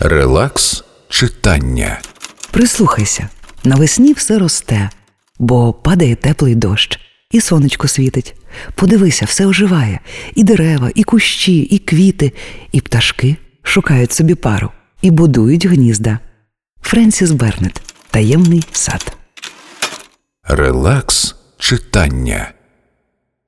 Релакс читання. Прислухайся, навесні все росте, бо падає теплий дощ, і сонечко світить. Подивися, все оживає, і дерева, і кущі, і квіти, і пташки шукають собі пару і будують гнізда. Френсіс Бернет Таємний сад. Релакс читання.